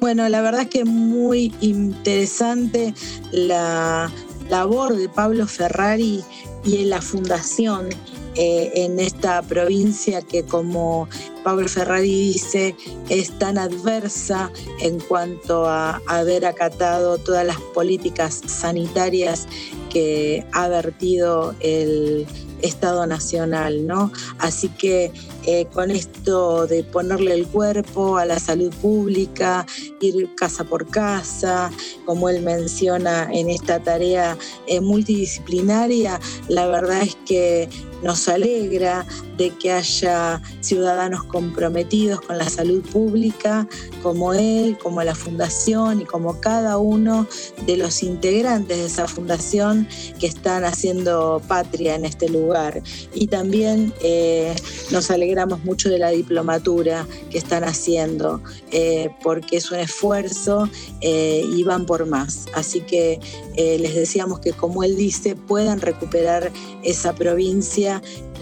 Bueno, la verdad es que muy interesante la labor de Pablo Ferrari y en la fundación eh, en esta provincia que como Pablo Ferrari dice es tan adversa en cuanto a haber acatado todas las políticas sanitarias que ha vertido el Estado Nacional, ¿no? Así que eh, con esto de ponerle el cuerpo a la salud pública, ir casa por casa, como él menciona en esta tarea eh, multidisciplinaria, la verdad es que nos alegra de que haya ciudadanos comprometidos con la salud pública, como él, como la fundación y como cada uno de los integrantes de esa fundación que están haciendo patria en este lugar. Y también eh, nos alegramos mucho de la diplomatura que están haciendo, eh, porque es un esfuerzo eh, y van por más. Así que les decíamos que, como él dice, puedan recuperar esa provincia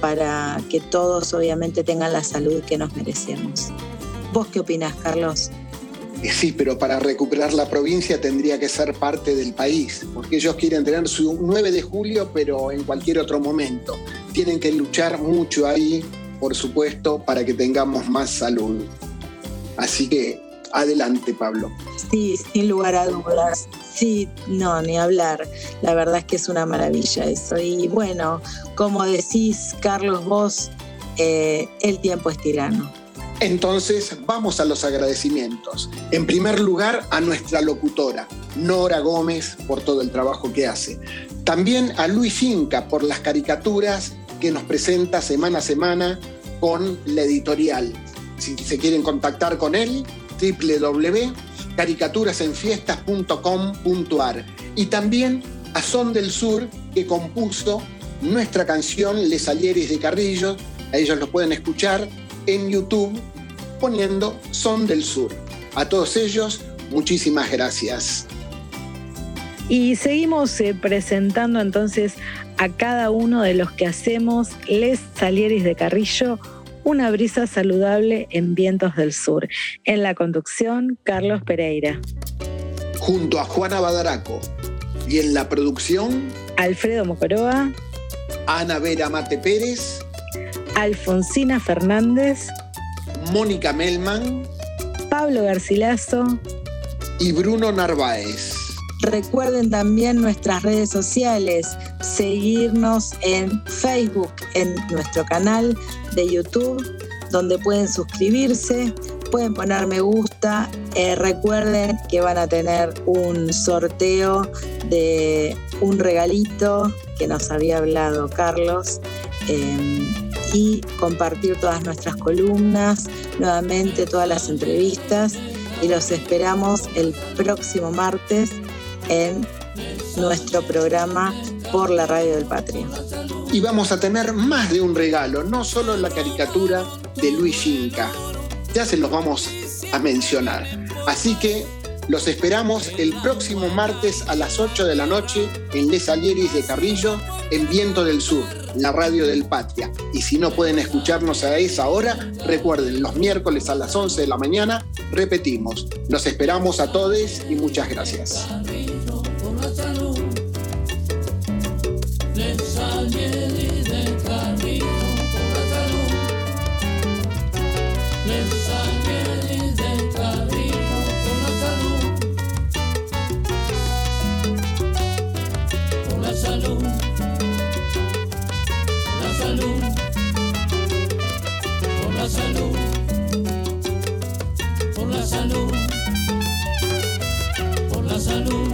para que todos obviamente tengan la salud que nos merecemos. ¿Vos qué opinás, Carlos? Eh, sí, pero para recuperar la provincia tendría que ser parte del país, porque ellos quieren tener su 9 de julio, pero en cualquier otro momento. Tienen que luchar mucho ahí, por supuesto, para que tengamos más salud. Así que adelante, Pablo. Sí, sin lugar a dudas. Sí, no, ni hablar. La verdad es que es una maravilla eso. Y bueno, como decís, Carlos, vos, eh, el tiempo es tirano. Entonces, vamos a los agradecimientos. En primer lugar, a nuestra locutora, Nora Gómez, por todo el trabajo que hace. También a Luis Inca por las caricaturas que nos presenta semana a semana con la editorial. Si se quieren contactar con él, www caricaturasenfiestas.com.ar y también a Son del Sur que compuso nuestra canción Les Alieres de Carrillo. A ellos lo pueden escuchar en YouTube poniendo Son del Sur. A todos ellos, muchísimas gracias. Y seguimos eh, presentando entonces a cada uno de los que hacemos Les Salieres de Carrillo una brisa saludable en vientos del sur. En la conducción, Carlos Pereira. Junto a Juana Badaraco. Y en la producción, Alfredo Mocoroa. Ana Vera Mate Pérez. Alfonsina Fernández. Mónica Melman. Pablo Garcilaso. Y Bruno Narváez. Recuerden también nuestras redes sociales, seguirnos en Facebook, en nuestro canal de YouTube, donde pueden suscribirse, pueden poner me gusta. Eh, recuerden que van a tener un sorteo de un regalito que nos había hablado Carlos. Em, y compartir todas nuestras columnas, nuevamente todas las entrevistas y los esperamos el próximo martes en nuestro programa por la radio del Patria. Y vamos a tener más de un regalo, no solo la caricatura de Luis Inca, ya se los vamos a mencionar. Así que los esperamos el próximo martes a las 8 de la noche en Les Alieris de Carrillo, en Viento del Sur, la radio del Patria. Y si no pueden escucharnos a esa hora, recuerden, los miércoles a las 11 de la mañana, repetimos. Los esperamos a todos y muchas gracias. Salud, por la salud.